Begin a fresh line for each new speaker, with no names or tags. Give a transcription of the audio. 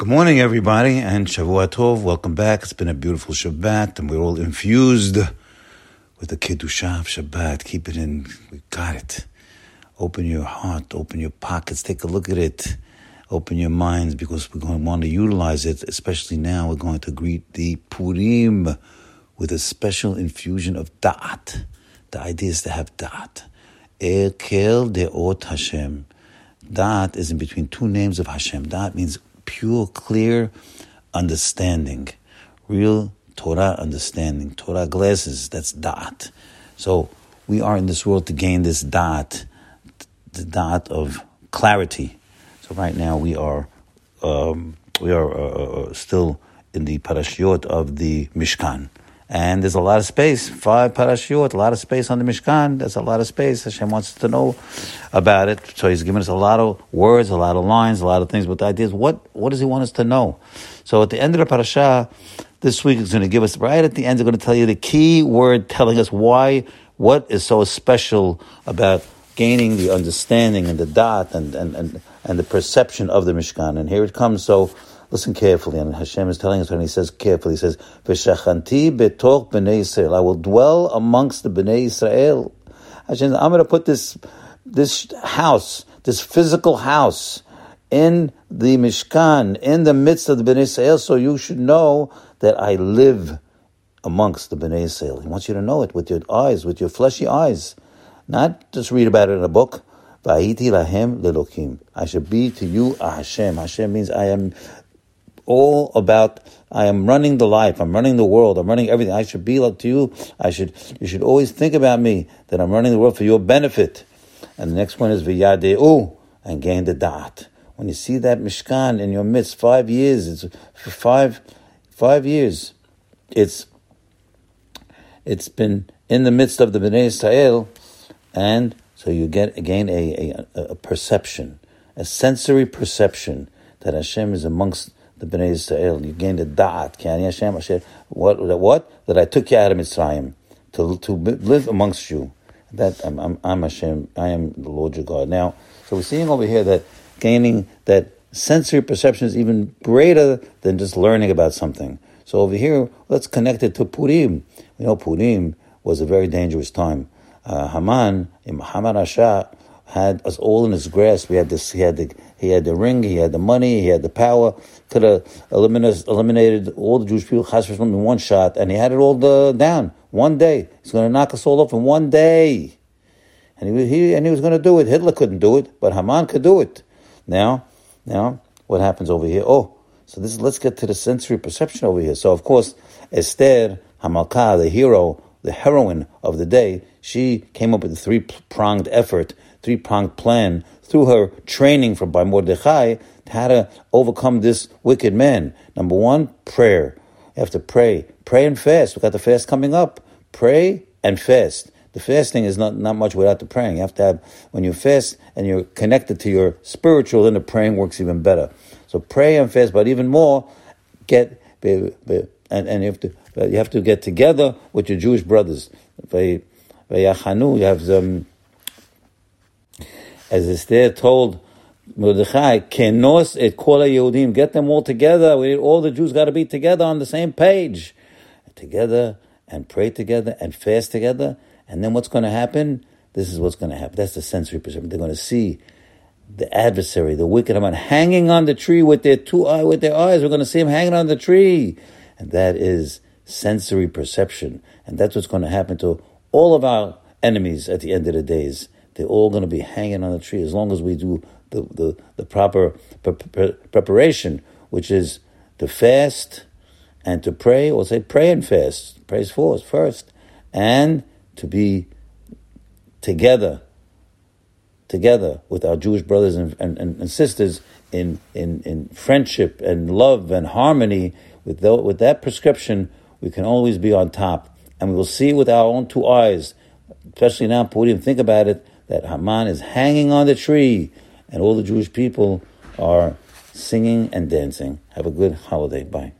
Good morning, everybody, and Shavua Tov. Welcome back. It's been a beautiful Shabbat, and we're all infused with the Kiddushah Shabbat. Keep it in. We got it. Open your heart, open your pockets, take a look at it. Open your minds because we're going to want to utilize it, especially now. We're going to greet the Purim with a special infusion of Da'at. The idea is to have Da'at. Ekel De'ot Hashem. Da'at is in between two names of Hashem. Da'at means pure, clear understanding, real Torah understanding, Torah glasses. That's da'at. So we are in this world to gain this da'at, the da'at of clarity. So right now we are um, we are uh, uh still in the parashiot of the Mishkan. And there's a lot of space, five parashiyot, a lot of space on the Mishkan. There's a lot of space. Hashem wants us to know about it. So he's given us a lot of words, a lot of lines, a lot of things. But the idea is, what, what does he want us to know? So at the end of the parasha, this week is going to give us, right at the end, they're going to tell you the key word telling us why, what is so special about gaining the understanding and the da'at and, and, and, and the perception of the Mishkan. And here it comes. So Listen carefully, and Hashem is telling us when He says carefully, He says, "V'shachanti betoch bnei Israel." I will dwell amongst the bnei Israel. Hashem, I'm going to put this this house, this physical house, in the Mishkan, in the midst of the bnei Israel, so you should know that I live amongst the bnei Israel. He wants you to know it with your eyes, with your fleshy eyes, not just read about it in a book. Lahem lelokim. I should be to you a Hashem. Hashem means I am all about I am running the life, I'm running the world, I'm running everything. I should be like to you. I should you should always think about me that I'm running the world for your benefit. And the next one is v'yadeu and gain the da'at. When you see that mishkan in your midst, five years, it's for five five years, it's it's been in the midst of the Bnei Israel, and so you get again a, a, a perception, a sensory perception that Hashem is amongst the Bnei Israel. You gained a da'at. Ki Hashem asher. What? What? That I took you out of Mitzrayim to to live amongst you. That I'm, I'm, I'm Hashem. I am the Lord your God. Now, so we're seeing over here that gaining that sensory perception is even greater than just learning about something. So over here, let's connect it to Purim. We know Purim was a very dangerous time. Uh, Haman, Haman Rasha, had us all in his grasp. We had this. He had the he had the ring. He had the money. He had the power. Could have eliminated eliminated all the Jewish people in one shot, and he had it all the, down one day. He's going to knock us all off in one day, and he, he and he was going to do it. Hitler couldn't do it, but Haman could do it. Now, now what happens over here? Oh, so this let's get to the sensory perception over here. So of course, Esther Hamalka, the hero, the heroine of the day, she came up with a three pronged effort three pronged plan through her training from by Mordechai how to overcome this wicked man. Number one, prayer. You have to pray. Pray and fast. We've got the fast coming up. Pray and fast. The fasting is not, not much without the praying. You have to have, when you fast and you're connected to your spiritual, then the praying works even better. So pray and fast, but even more, get, and, and you have to, you have to get together with your Jewish brothers. You have, um, as Esther told Mordechai, kenos et kol Yehudim, get them all together. We, all the Jews got to be together on the same page, together and pray together and fast together. And then what's going to happen? This is what's going to happen. That's the sensory perception. They're going to see the adversary, the wicked man, hanging on the tree with their two eye, with their eyes. We're going to see him hanging on the tree, and that is sensory perception. And that's what's going to happen to all of our enemies at the end of the days. They're all going to be hanging on the tree as long as we do the, the, the proper pre- pre- preparation, which is to fast and to pray, or say pray and fast, praise first, first, and to be together, together with our Jewish brothers and, and, and sisters in, in, in friendship and love and harmony. With, the, with that prescription, we can always be on top. And we will see with our own two eyes, especially now, Purim, think about it, that Haman is hanging on the tree and all the Jewish people are singing and dancing. Have a good holiday. Bye.